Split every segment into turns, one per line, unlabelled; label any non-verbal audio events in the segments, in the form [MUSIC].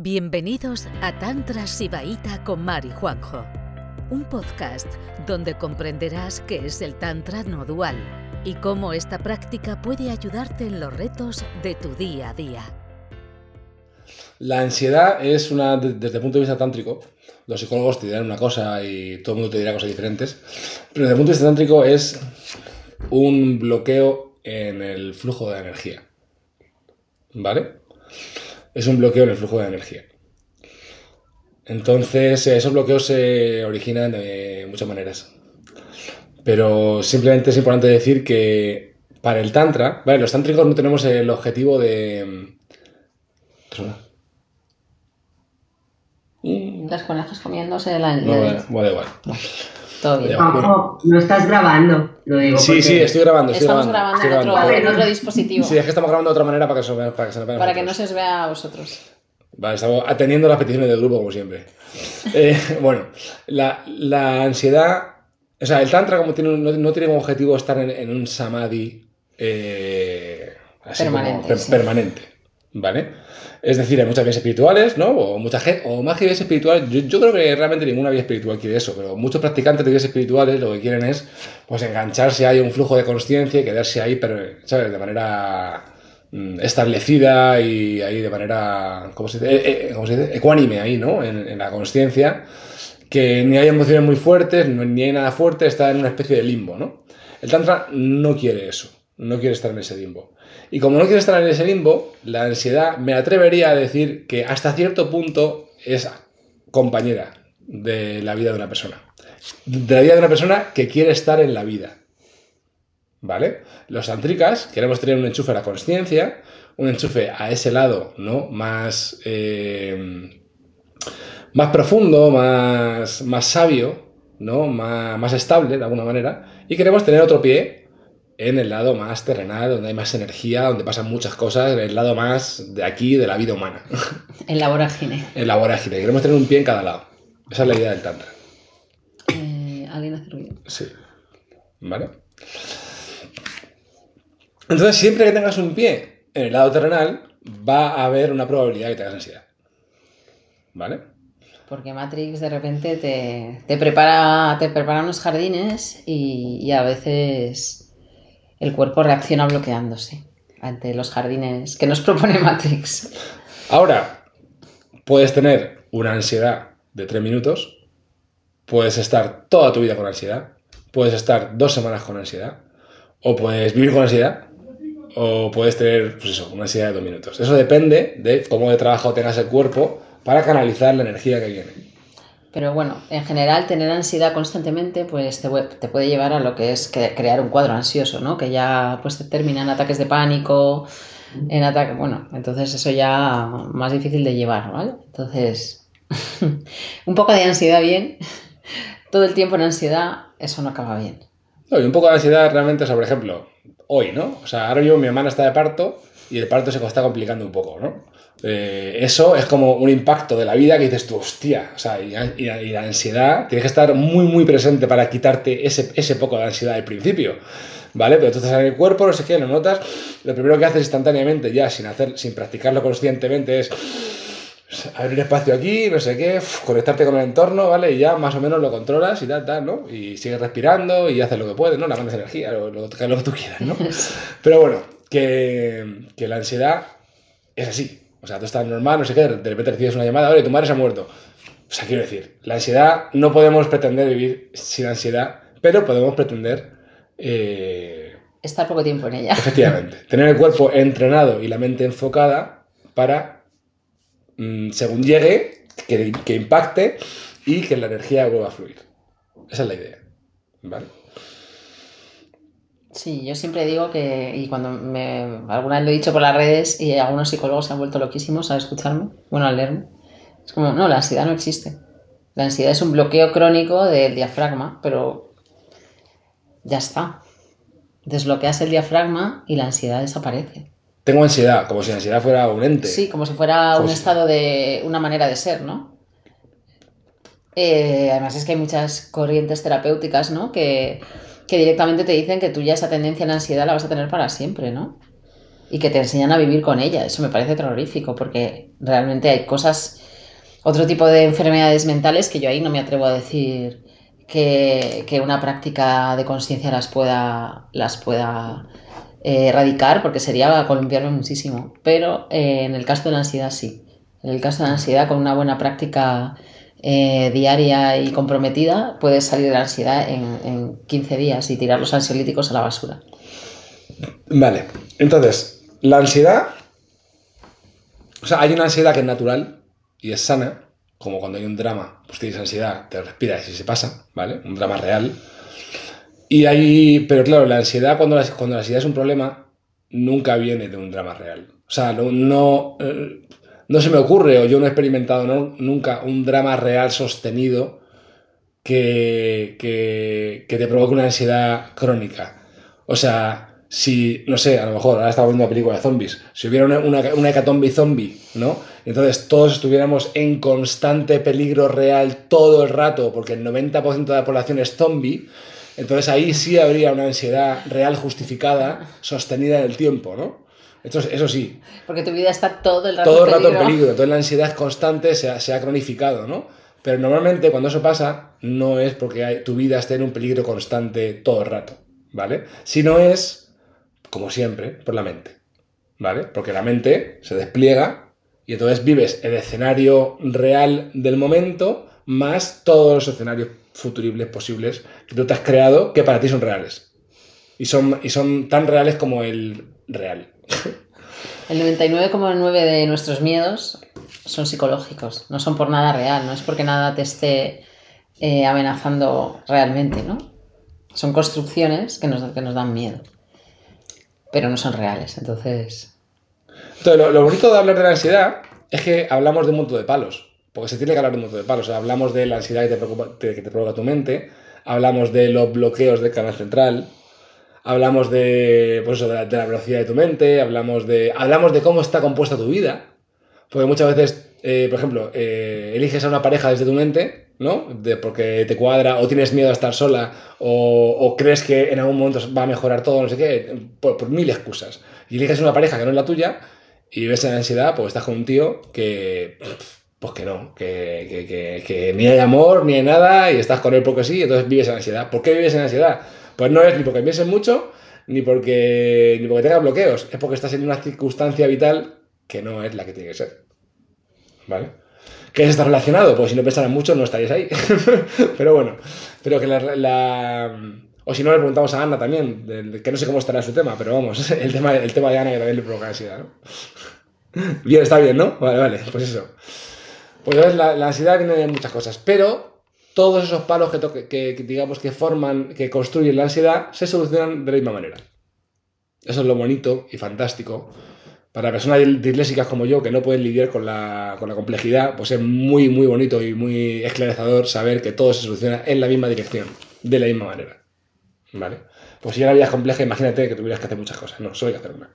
Bienvenidos a Tantra Sibaíta con Mari Juanjo, un podcast donde comprenderás qué es el Tantra no dual y cómo esta práctica puede ayudarte en los retos de tu día a día.
La ansiedad es una, desde el punto de vista tántrico, los psicólogos te dirán una cosa y todo el mundo te dirá cosas diferentes, pero desde el punto de vista tántrico es un bloqueo en el flujo de energía. ¿Vale? Es un bloqueo en el flujo de energía. Entonces, esos bloqueos se originan de muchas maneras. Pero simplemente es importante decir que para el Tantra, ¿vale? Los tántricos no tenemos el objetivo de. ¿Qué suena?
Las conejas comiéndose la
No, vale.
Todo bien.
Ojo, no estás grabando, lo digo.
Sí,
porque-
sí, estoy grabando. Estoy
Estamos
grabando,
grabando,
estoy
en, otro,
grabando.
en otro dispositivo.
Sí, es que estamos grabando de otra manera para que se, para que se nos vea
para que no se os vea a vosotros.
Vale, estamos atendiendo las peticiones del grupo, como siempre. [LAUGHS] Eh, bueno, la, la ansiedad. O sea, el Tantra como tiene, un- no, no tiene como objetivo estar en, en un samadhi eh, así como
Permanente,
per-
sí.
permanente. ¿Vale? Es decir, hay muchas vías espirituales, ¿no? O mucha gente, o más que vías espirituales, yo, creo que realmente ninguna vía espiritual quiere eso, pero muchos practicantes de vías espirituales lo que quieren es pues engancharse ahí a un flujo de conciencia y quedarse ahí, pero, ¿sabes? De manera mm, establecida y ahí de manera, ¿cómo se dice? Eh, eh, ¿cómo se dice? Ecuánime ahí, ¿no? En, en la conciencia, que ni hay emociones muy fuertes, ni hay nada fuerte, está en una especie de limbo, ¿no? El Tantra no quiere eso, no quiere estar en ese limbo. Y como no quiere estar en ese limbo, la ansiedad me atrevería a decir que hasta cierto punto es compañera de la vida de una persona. De la vida de una persona que quiere estar en la vida. ¿Vale? Los tantricas queremos tener un enchufe a la conciencia, un enchufe a ese lado, ¿no? Más, eh, más profundo, más, más sabio, ¿no? Más, más estable, de alguna manera. Y queremos tener otro pie en el lado más terrenal, donde hay más energía, donde pasan muchas cosas, en el lado más de aquí, de la vida humana, [LAUGHS]
En la vorágine.
en la vorágine. Queremos tener un pie en cada lado. Esa es la idea del Tantra.
Eh, Alguien hace ruido.
Sí. ¿Vale? Entonces, siempre que tengas un pie en el lado terrenal, va a haber una probabilidad de que tengas ansiedad. ¿Vale?
Porque Matrix de repente te, te prepara, te prepara unos jardines y, y a veces el cuerpo reacciona bloqueándose ante los jardines que nos propone [LAUGHS] Matrix.
Ahora, puedes tener una ansiedad de tres minutos, puedes estar toda tu vida con ansiedad, puedes estar dos semanas con ansiedad, o puedes vivir con ansiedad, o puedes tener, pues eso, una ansiedad de dos minutos. Eso depende de cómo de trabajo tengas el cuerpo para canalizar la energía que viene.
Pero bueno, en general tener ansiedad constantemente pues te, pue- te puede llevar a lo que es crear un cuadro ansioso, ¿no? Que ya pues te termina en ataques de pánico, en ataque, bueno, entonces eso ya más difícil de llevar, ¿vale? Entonces, [LAUGHS] un poco de ansiedad bien, todo el tiempo en ansiedad, eso no acaba bien.
No, y un poco de ansiedad realmente, o sea, por ejemplo, hoy, ¿no? O sea, ahora mismo mi hermana está de parto y el parto se está complicando un poco, ¿no? Eh, eso es como un impacto de la vida que dices tú, hostia, o sea, y, y la- y la ansiedad, tienes que estar muy, muy presente para quitarte ese, ese poco de ansiedad al principio, ¿vale? Pero estás en el cuerpo, no sé qué, lo notas, lo primero que haces instantáneamente, ya sin, hacer, sin practicarlo conscientemente, es abrir espacio aquí, no sé qué, conectarte con el entorno, ¿vale? Y ya más o menos lo controlas y tal, tal, ¿no? Y sigues respirando y haces lo que puedes, ¿no? La mandas energía, lo, lo- lo que tú quieras, ¿no? [LAUGHS] Pero bueno, que, que la ansiedad es así. O sea, tú estás normal, no sé qué, de repente recibes una llamada, oye, tu madre se ha muerto. O sea, quiero decir, la ansiedad, no podemos pretender vivir sin ansiedad, pero podemos pretender, eh,
Estar poco tiempo en ella.
efectivamente, [LAUGHS] tener el cuerpo entrenado y la mente enfocada para, mm, según llegue, que, que impacte y que la energía vuelva a fluir. Esa es la idea. ¿Vale?
Sí, yo siempre digo que, y cuando me, alguna vez lo he dicho por las redes y algunos psicólogos se han vuelto loquísimos al escucharme, bueno, al leerme, es como, no, la ansiedad no existe. La ansiedad es un bloqueo crónico del diafragma, pero ya está. Desbloqueas el diafragma y la ansiedad desaparece.
Tengo ansiedad, como si la ansiedad fuera un ente.
Sí, como si fuera un
si-
estado de una manera de ser, ¿no? Eh, además es que hay muchas corrientes terapéuticas, ¿no? Que, que directamente te dicen que tú ya esa tendencia a la ansiedad la vas a tener para siempre, ¿no? y que te enseñan a vivir con ella. Eso me parece terrorífico porque realmente hay cosas, otro tipo de enfermedades mentales que yo ahí no me atrevo a decir que, una práctica de conciencia las pueda, las pueda eh, erradicar porque sería columpiarme muchísimo. Pero eh, en el caso de la ansiedad sí. En el caso de la ansiedad con una buena práctica eh, diaria y comprometida puedes salir de la ansiedad en, en 15 días y tirar los ansiolíticos a la basura.
Vale, entonces, la ansiedad. O sea, hay una ansiedad que es natural y es sana, como cuando hay un drama, pues tienes ansiedad, te respiras y se pasa, ¿vale? Un drama real. Y hay. Pero claro, la ansiedad, cuando la, ansiedad es un problema, nunca viene de un drama real. O sea, no. no, eh, no se me ocurre, o yo no he experimentado nunca un drama real sostenido que, que, que te provoque una ansiedad crónica. O sea, si, no sé, a lo mejor, ahora estamos viendo una película de zombies, si hubiera una, una, una hecatombe zombie, ¿no? Entonces todos estuviéramos en constante peligro real todo el rato, porque el 90% de la población es zombie, entonces ahí sí habría una ansiedad real justificada, sostenida en el tiempo, ¿no? Eso sí.
Porque tu vida está todo el rato
Todo el
en
rato en
peligro.
peligro, entonces la ansiedad constante se ha, se ha cronificado, ¿no? Pero normalmente cuando eso pasa, no es porque hay- tu vida esté en un peligro constante todo el rato, ¿vale? Sino es, como siempre, por la mente, ¿vale? Porque la mente se despliega y entonces vives el escenario real del momento más todos los escenarios futuribles posibles que tú te has creado que para ti son reales. Y son, y son tan reales como el real.
El 99,9 de nuestros miedos son psicológicos, no son por nada real, no es porque nada te esté eh, amenazando realmente, ¿no? Son construcciones que nos, que nos dan miedo, pero no son reales, entonces...
Lo, bonito de hablar de la ansiedad es que hablamos de un montón de palos. Porque se tiene que hablar de un montón de palos. O sea, hablamos de la ansiedad que te, preocupa- que te provoca tu mente, hablamos de los bloqueos del canal central, hablamos de, pues de, la, de la velocidad de tu mente, hablamos de, hablamos de cómo está compuesta tu vida. Porque muchas veces, eh, por ejemplo, eh, eliges a una pareja desde tu mente, ¿no? De, porque te cuadra, o tienes miedo a estar sola, o, o crees que en algún momento va a mejorar todo, no sé qué, por, por mil excusas. Y eliges una pareja que no es la tuya, y ves en ansiedad, pues estás con un tío que, pues que no, que, que, que, que ni hay amor, ni hay nada, y estás con él porque sí, y entonces vives en ansiedad. ¿Por qué vives en ansiedad? Pues no es ni porque pienses mucho, ni porque, ni porque tengas bloqueos, es porque estás en una circunstancia vital que no es la que tiene que ser. ¿Vale? ¿Qué es estar relacionado? Pues si no pensaran mucho no estaríais ahí. [LAUGHS] pero bueno, pero que la, O si no, le preguntamos a Ana también, que no sé cómo estará su tema, pero vamos, [LAUGHS] el tema, el tema de Ana que también le provoca ansiedad, ¿no? [LAUGHS] Bien, está bien, ¿no? Vale, vale, pues eso. Pues la, la ansiedad viene de muchas cosas, pero todos esos palos que, digamos que forman, que construyen la ansiedad, se solucionan de la misma manera. Eso es lo bonito y fantástico. Para personas dislésicas como yo, que no pueden lidiar con la, con la complejidad, pues es muy, muy bonito y muy esclarecedor saber que todo se soluciona en la misma dirección, de la misma manera. ¿Vale? Pues si ya la vida es compleja, imagínate que tuvieras que hacer muchas cosas. No, solo hay que hacer una.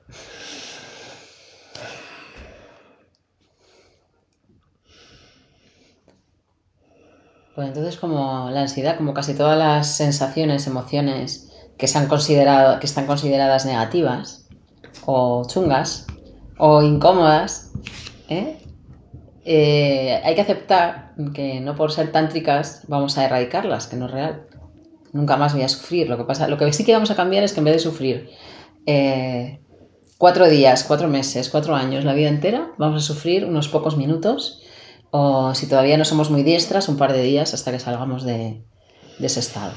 Pues entonces como la ansiedad, como casi todas las sensaciones, emociones que, se han considerado, que están consideradas negativas o chungas o incómodas, ¿eh? Eh, hay que aceptar que no por ser tántricas vamos a erradicarlas, que no es real. Nunca más voy a sufrir. Lo que pasa, lo que sí que vamos a cambiar es que en vez de sufrir eh, cuatro días, cuatro meses, cuatro años, la vida entera, vamos a sufrir unos pocos minutos o si todavía no somos muy diestras, un par de días hasta que salgamos de, ese estado.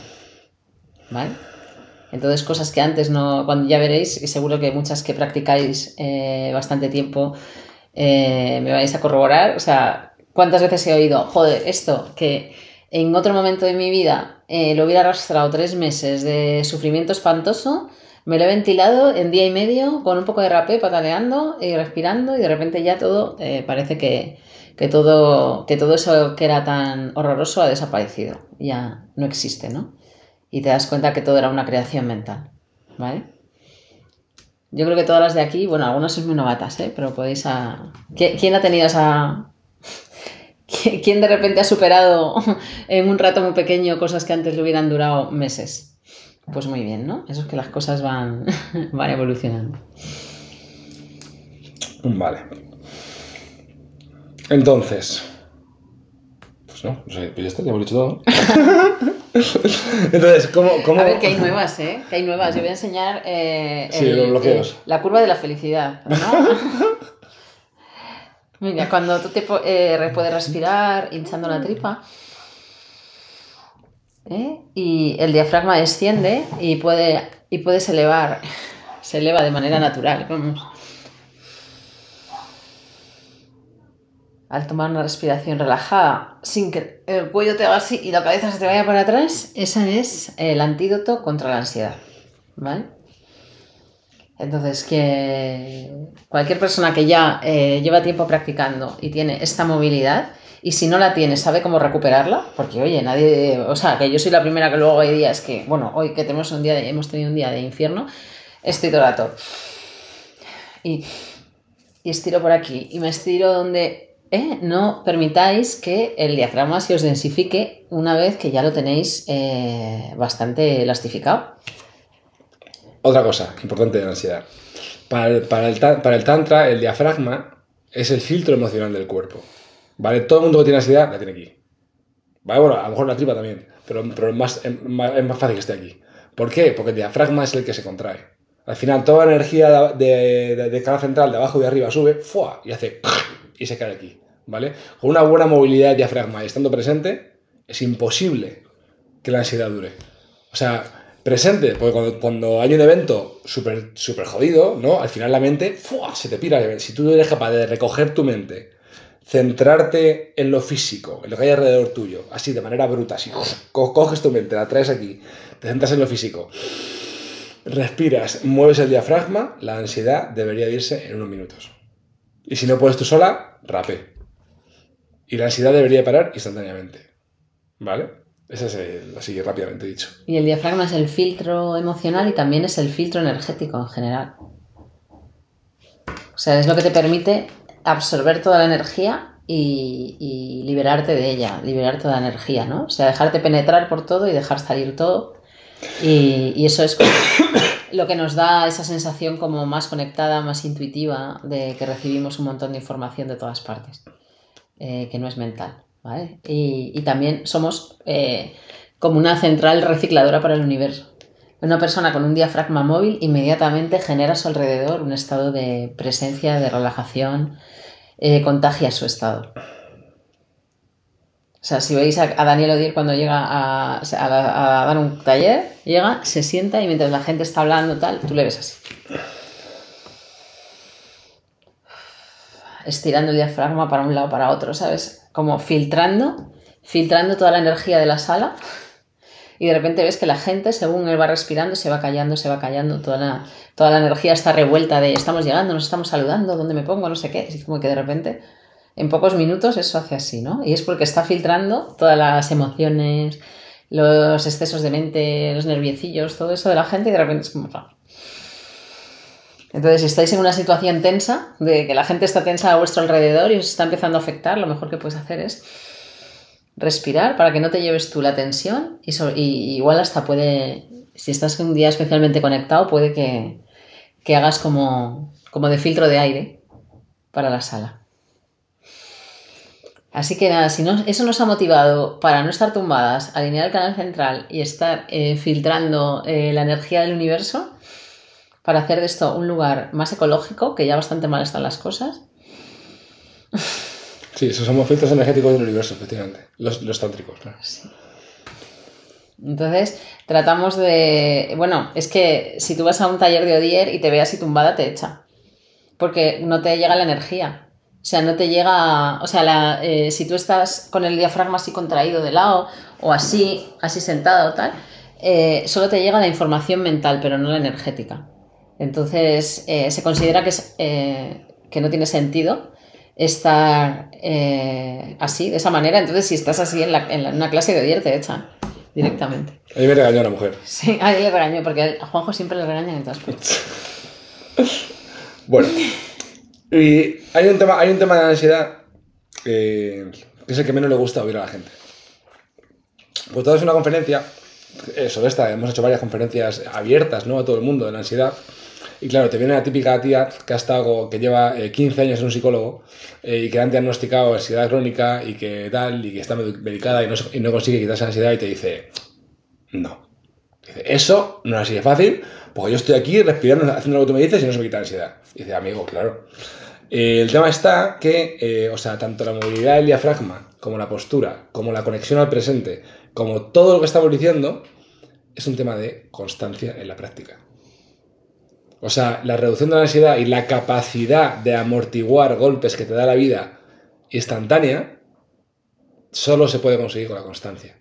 ¿Vale? Entonces, cosas que antes no, cuando ya veréis, y seguro que muchas que practicáis eh, bastante tiempo eh, me vais a corroborar. O sea, ¿cuántas veces he oído, joder, esto que en otro momento de mi vida eh, lo hubiera arrastrado tres meses de sufrimiento espantoso? Me lo he ventilado en día y medio con un poco de rapé, pataleando y respirando, y de repente ya todo eh, parece que, que todo, que todo eso que era tan horroroso ha desaparecido, ya no existe, ¿no? Y te das cuenta que todo era una creación mental, ¿vale? Yo creo que todas las de aquí, bueno, algunas sois muy novatas, ¿eh? Pero podéis a... ¿Qui- ¿Quién ha tenido esa... qui- [LAUGHS] ¿Quién de repente ha superado en un rato muy pequeño cosas que antes le hubieran durado meses? Pues muy bien, ¿no? Eso es que las cosas van, [LAUGHS] van evolucionando.
Vale. Entonces. Pues no, no sé, pues ya está, ya hemos dicho todo. [LAUGHS] Entonces, ¿cómo, cómo...
A ver, que hay nuevas, ¿eh? Que hay nuevas. Yo voy a enseñar eh,
Sí, los bloqueos.
la curva de la felicidad, ¿no? [LAUGHS] Mira, cuando tú te eh, puedes respirar hinchando la tripa ¿eh? y el diafragma desciende y, puede, y puedes elevar, se eleva de manera natural, vamos. Al tomar una respiración relajada, sin que el cuello te haga así y la cabeza se te vaya para atrás, ese es el antídoto contra la ansiedad. ¿Vale? Entonces, que cualquier persona que ya eh, lleva tiempo practicando y tiene esta movilidad, y si no la tiene, sabe cómo recuperarla, porque oye, nadie, o sea, que yo soy la primera que luego hay días que, bueno, hoy que tenemos un día de- hemos tenido un día de infierno, estoy todo el rato. Y, estiro por aquí, y me estiro donde, eh, no permitáis que el diafragma se os densifique una vez que ya lo tenéis eh, bastante elastificado.
Otra cosa importante de la ansiedad. Para el, para, el, para el tantra, el diafragma es el filtro emocional del cuerpo. ¿Vale? Todo el mundo que tiene ansiedad la tiene aquí. ¿Vale? Bueno, a lo mejor la tripa también, pero, pero más, es, más, es más fácil que esté aquí. ¿Por qué? Porque el diafragma es el que se contrae. Al final, toda la energía de, de, de central, de abajo y de arriba, sube ¡fua! y hace [CLEARS THROAT] y se cae aquí. ¿Vale? Con una buena movilidad del diafragma y estando presente, es imposible que la ansiedad dure. O sea, presente, porque cuando, cuando hay un evento súper super jodido, ¿no? Al final la mente ¡fua! se te pira. Si tú eres capaz de recoger tu mente, centrarte en lo físico, en lo que hay alrededor tuyo, así de manera bruta, así, co- coges tu mente, la traes aquí, te centras en lo físico, respiras, mueves el diafragma, la ansiedad debería irse en unos minutos. Y si no puedes tú sola, rapé. Y la ansiedad debería parar instantáneamente. ¿Vale? Ese es el, así rápidamente dicho.
Y el diafragma es el filtro emocional y también es el filtro energético en general. O sea, es lo que te permite absorber toda la energía y, liberarte de ella, liberar toda la energía, ¿no? O sea, dejarte penetrar por todo y dejar salir todo. Y, eso es como lo que nos da esa sensación como más conectada, más intuitiva, de que recibimos un montón de información de todas partes, eh, que no es mental. ¿vale? Y, y también somos eh, como una central recicladora para el universo. Una persona con un diafragma móvil inmediatamente genera a su alrededor un estado de presencia, de relajación, eh, contagia su estado. O sea, si veis a, Daniel Odier cuando llega a, a- a dar un taller, llega, se sienta y mientras la gente está hablando tal, tú le ves así. Estirando el diafragma para un lado, para otro, ¿sabes? Como filtrando, filtrando toda la energía de la sala y de repente ves que la gente, según él va respirando, se va callando, se va callando, toda la, toda la energía está revuelta de estamos llegando, nos estamos saludando, ¿dónde me pongo? No sé qué. Es como que de repente, en pocos minutos, eso hace así, ¿no? Y es porque está filtrando todas las emociones, los excesos de mente, los nerviecillos, todo eso de la gente y de repente es como... Entonces, si estáis en una situación tensa, de que la gente está tensa a vuestro alrededor y os está empezando a afectar, lo mejor que puedes hacer es respirar para que no te lleves tú la tensión y, igual hasta puede, si estás un día especialmente conectado, puede que, que hagas como, como de filtro de aire para la sala. Así que nada, si no, eso nos ha motivado para no estar tumbadas, alinear el canal central y estar eh, filtrando eh, la energía del universo, para hacer de esto un lugar más ecológico, que ya bastante mal están las cosas.
Sí, esos somos filtros energéticos del universo, efectivamente. Los, los tántricos, claro.
Entonces, tratamos de. Bueno, es que si tú vas a un taller de Odier y te ve así tumbada, te echa. Porque no te llega la energía. O sea, no te llega. O sea, eh, si tú estás con el diafragma así contraído de lado, o así, así sentado o tal, eh, solo te llega la información mental, pero no la energética. Entonces, eh, se considera que, que no tiene sentido estar eh, así, de esa manera. Entonces, si estás así en, la- en la- una clase de Odier, te echan directamente.
A mí me regañó una mujer.
Sí, a él le regañó, porque a Juanjo siempre le regañan en todas partes. [LAUGHS]
Bueno, y hay un tema, hay un tema de la ansiedad eh, que es el que menos le gusta oír a la gente. Pues toda es una conferencia eh, sobre esta, hemos hecho varias conferencias abiertas ¿no? a todo el mundo de la ansiedad. Y claro, te viene la típica tía que ha estado, que lleva eh, 15 años en un psicólogo eh, y que han diagnosticado ansiedad crónica y que tal, y que está med- medicada y no, se- y no consigue quitarse la ansiedad y te dice, no. Dice, eso no es así de fácil, porque yo estoy aquí respirando, haciendo lo que tú me dices y no se me quita la ansiedad. Y dice, amigo, claro. Eh, el tema está que, eh, o sea, tanto la movilidad del diafragma, como la postura, como la conexión al presente, como todo lo que estamos diciendo, es un tema de constancia en la práctica. O sea, la reducción de la ansiedad y la capacidad de amortiguar golpes que te da la vida instantánea, solo se puede conseguir con la constancia.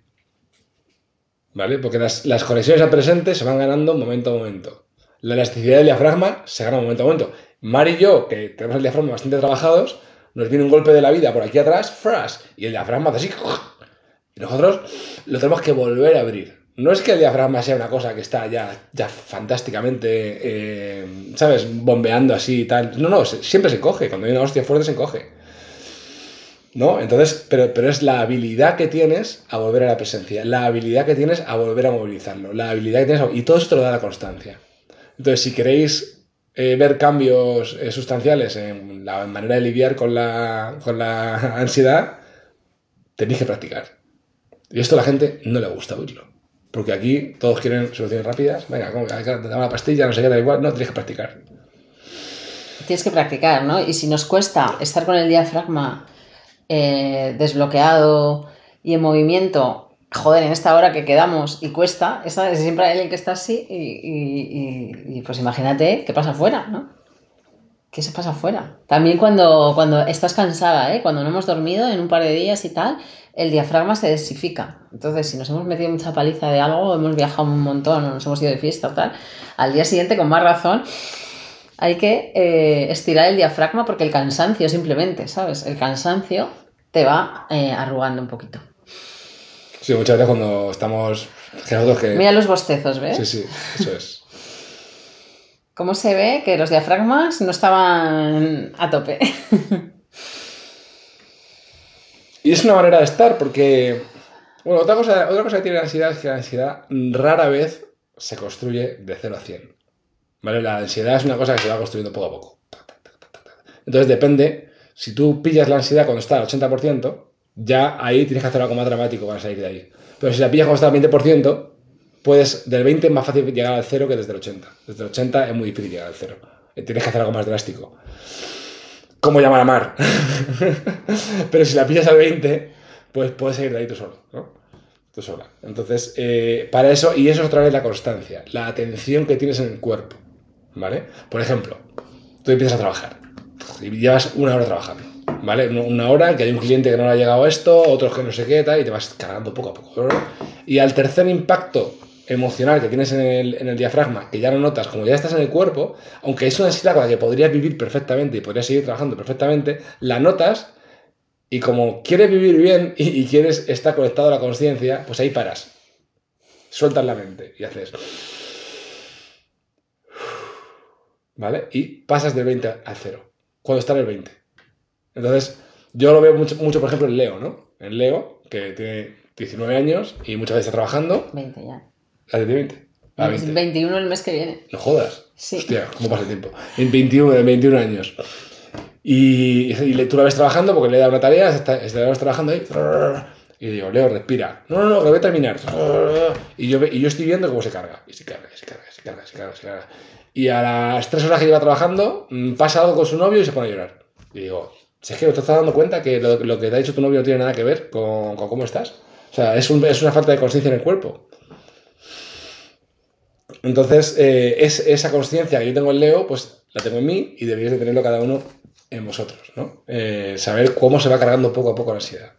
¿Vale? Porque las, conexiones al presente se van ganando momento a momento. La elasticidad del diafragma se gana momento a momento. Mari y yo, que tenemos el diafragma bastante trabajados, nos viene un golpe de la vida por aquí atrás, fras, y el diafragma hace así. Y nosotros lo tenemos que volver a abrir. No es que el diafragma sea una cosa que está ya, ya fantásticamente, eh, ¿sabes? Bombeando así y tal. No, no, siempre se coge. Cuando hay una hostia fuerte se coge. ¿No? Entonces, pero, pero es la habilidad que tienes a volver a la presencia, la habilidad que tienes a volver a movilizarlo, la habilidad que tienes a- Y todo eso te lo da la constancia. Entonces, si queréis eh, ver cambios eh, sustanciales en la manera de lidiar con la, con la [LAUGHS] ansiedad, tenéis que practicar. Y esto a la gente no le gusta oírlo. Porque aquí todos quieren soluciones rápidas. Venga, que- te da una pastilla, no sé qué, da igual. No, tienes que practicar.
Tienes que practicar, ¿no? Y si nos cuesta estar con el diafragma eh, desbloqueado y en movimiento, joder, en esta hora que quedamos y cuesta, esa, siempre alguien que está así y- y- y, pues imagínate qué pasa afuera, ¿no? ¿Qué se pasa afuera? También cuando, cuando estás cansada, ¿eh? Cuando no hemos dormido en un par de días y tal, el diafragma se desifica. Entonces, si nos hemos metido mucha paliza de algo, hemos viajado un montón o nos hemos ido de fiesta o tal, al día siguiente, con más razón, hay que eh, estirar el diafragma porque el cansancio simplemente, ¿sabes? El cansancio te va eh, arrugando un poquito.
Sí, muchas veces cuando estamos. Que nosotros que.
Mira los bostezos, ¿ves?
Sí, sí, eso es.
¿Cómo se ve que los diafragmas no estaban a tope?
Y es una manera de estar, porque. Bueno, otra cosa, otra cosa que tiene la ansiedad es que la ansiedad rara vez se construye de 0 a 100. ¿Vale? La ansiedad es una cosa que se va construyendo poco a poco. Entonces depende, si tú pillas la ansiedad cuando está al 80%, ya ahí tienes que hacer algo más dramático para salir de ahí. Pero si la pillas cuando está al 20%, puedes, del 20 es más fácil llegar al 0 que desde el 80. Desde el 80 es muy difícil llegar al 0. Tienes que hacer algo más drástico. ¿Cómo llamar a mar? [LAUGHS] Pero si la pillas al 20, pues puedes salir de ahí tú solo, ¿no? Tú sola. Entonces, eh, para eso, y eso es otra vez la constancia, la atención que tienes en el cuerpo, ¿vale? Por ejemplo, tú empiezas a trabajar y llevas una hora trabajando, ¿vale? Una- hora que hay un cliente que no le ha llegado esto, otros que no sé qué, tal, y te vas cargando poco a poco. Y al tercer impacto emocional que tienes en el, diafragma, que ya lo notas, como ya estás en el cuerpo, aunque es una ansiedad con la que podrías vivir perfectamente y podrías seguir trabajando perfectamente, la notas y como quieres vivir bien [LAUGHS] y, y quieres estar conectado a la conciencia, pues ahí paras. Sueltas la mente y haces. ¿Vale? Y pasas del 20 al 0. Cuando está en el 20. Entonces, yo lo veo mucho, mucho, por ejemplo, en Leo, ¿no? En Leo, que tiene 19 años y muchas veces está trabajando.
20 ya.
¿La de 20? Ah, 20.
21 el mes que viene.
No jodas.
Sí.
Hostia, ¿cómo pasa el tiempo? En 21, en 21 años. Y, y le- tú la ves trabajando porque le da una tarea, la ves trabajando ahí. Y digo, Leo, respira. No, no, no, que voy a terminar. Y yo, y yo estoy viendo cómo se carga. Y se carga, se carga, se carga, se carga, se carga. Y a las tres horas que lleva trabajando, mm, pasa algo con su novio y se pone a llorar. Y digo, si es que te estás dando cuenta que lo, lo que te ha dicho tu novio no tiene nada que ver con, con cómo estás. O sea, es, un- es una falta de conciencia en el cuerpo. Entonces, eh, es, esa conciencia que yo tengo en Leo, pues la tengo en mí y deberíais de tenerlo cada uno en vosotros, ¿no? Eh, saber cómo se va cargando poco a poco la ansiedad.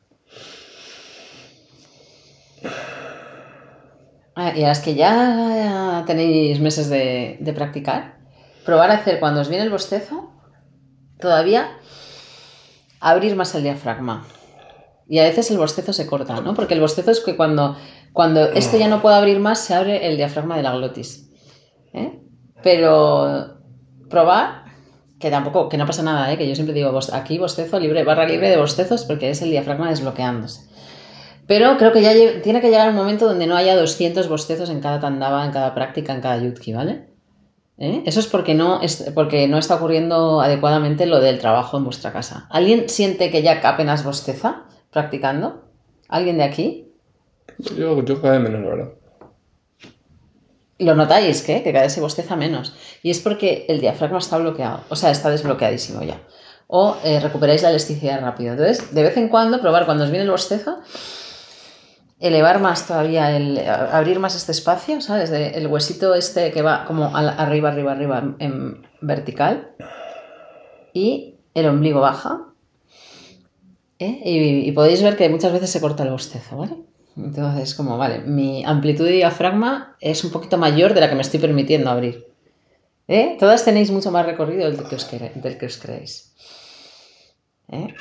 Ah, y a las que ya tenéis meses de, de practicar, probar a hacer cuando os viene el bostezo, todavía abrir más el diafragma. Y a veces el bostezo se corta, ¿no? Porque el bostezo es que cuando, cuando esto ya no puede abrir más, se abre el diafragma de la glotis. ¿eh? Pero probar, que tampoco, que no pasa nada, ¿eh? que yo siempre digo, aquí bostezo libre, barra libre de bostezos, porque es el diafragma desbloqueándose. Pero creo que ya tiene que llegar un momento donde no haya 200 bostezos en cada tandava, en cada práctica, en cada yutki, ¿vale? ¿eh? Eso es porque no, es porque no está ocurriendo adecuadamente lo del trabajo en vuestra casa. ¿Alguien siente que ya apenas bosteza practicando? ¿Alguien de aquí?
Yo, yo cada vez menos, la verdad.
Lo notáis, ¿qué? Que cada vez se bosteza menos. Y es porque el diafragma está bloqueado, o sea, está desbloqueadísimo ya. O eh, recuperáis la elasticidad rápido. Entonces, de vez en cuando, probar cuando os viene el bostezo, elevar más todavía, el, abrir más este espacio, ¿sabes? el huesito este que va como arriba, arriba, arriba en vertical. Y el ombligo baja. ¿eh? Y, y podéis ver que muchas veces se corta el bostezo, ¿vale? Entonces, como, vale, mi amplitud de diafragma es un poquito mayor de la que me estoy permitiendo abrir. ¿Eh? Todas tenéis mucho más recorrido del que os, del que os creéis. ¿Eh?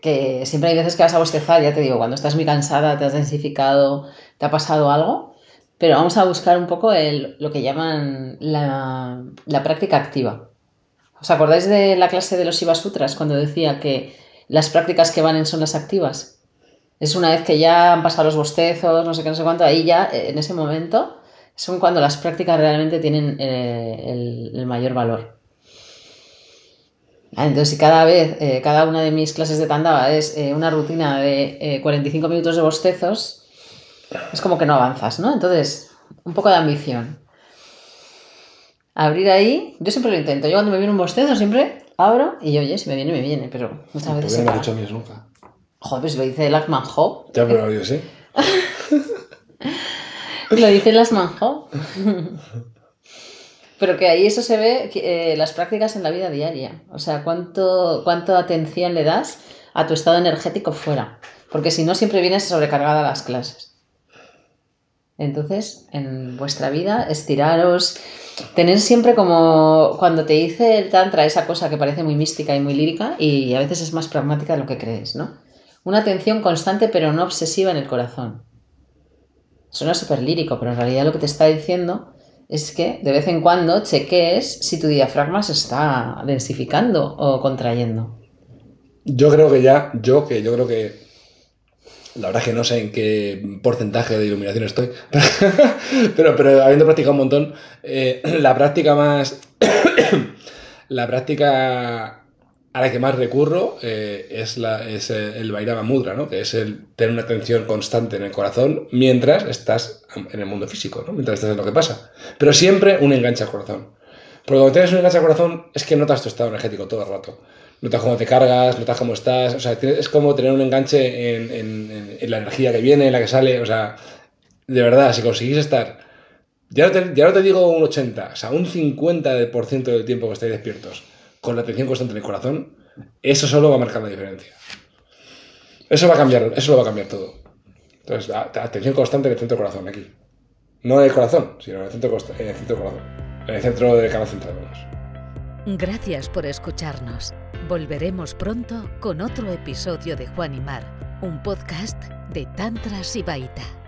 Que siempre hay veces que vas a bostezar, ya te digo, cuando estás muy cansada, te has densificado, te ha pasado algo, pero vamos a buscar un poco el, lo que llaman la, la práctica activa. ¿Os acordáis de la clase de los Shiva Sutras cuando decía que las prácticas que van son las activas? Es una vez que ya han pasado los bostezos, no sé qué, no sé cuánto, ahí ya, eh, en ese momento, son cuando las prácticas realmente tienen eh, el, mayor valor. Ah, entonces, si cada vez, eh, cada una de mis clases de Tandava es una rutina de 45 minutos de bostezos, es como que no avanzas, ¿no? Entonces, un poco de ambición. Abrir ahí, yo siempre lo intento. Yo cuando me viene un bostezo siempre abro y oye, si me viene, me viene, pero muchas veces.
No me hecho nunca.
Joder, pues lo dice Lachman Hop.
Ya, pero yo sí. [LAUGHS]
lo dice Lachman Hop. [LAUGHS] pero que ahí eso se ve, eh, las prácticas en la vida diaria. O sea, cuánto, cuánto atención le das a tu estado energético fuera. Porque si no, siempre vienes sobrecargada a las clases. Entonces, en vuestra vida, estiraros, tener siempre como cuando te dice el Tantra esa cosa que parece muy mística y muy lírica y a veces es más pragmática de lo que crees, ¿no? Una atención constante pero no obsesiva en el corazón. Suena súper lírico, pero en realidad lo que te está diciendo es que de vez en cuando chequees si tu diafragma se está densificando o contrayendo.
Yo creo que ya, yo que yo creo que la verdad es que no sé en qué porcentaje de iluminación estoy, [LAUGHS] pero, pero habiendo practicado un montón, eh, [CLEARS THROAT] la práctica más, [CLEARS THROAT] la práctica a la que más recurro eh, es, la, es, el Vairava Mudra, ¿no? que es el tener una atención constante en el corazón mientras estás en el mundo físico, ¿no? mientras estás en lo que pasa. Pero siempre un enganche al corazón. Porque cuando tienes un enganche al corazón es que notas tu estado energético todo el rato. Notas cómo te cargas, notas cómo estás. O sea, es como tener un enganche en, en, en la energía que viene, en la que sale. O sea, de verdad, si conseguís estar. Ya no te, ya no te digo un 80, o sea, un 50% del tiempo que estáis despiertos con la atención constante en el corazón, eso solo va a marcar la diferencia. Eso va a cambiar, eso lo va a cambiar todo. Entonces, atención constante en el centro del corazón, aquí. No en el corazón, sino en el centro, en el centro del corazón. En el centro del canal central,
Gracias por escucharnos. Volveremos pronto con otro episodio de Juan y Mar, un podcast de Tantra Sibaita.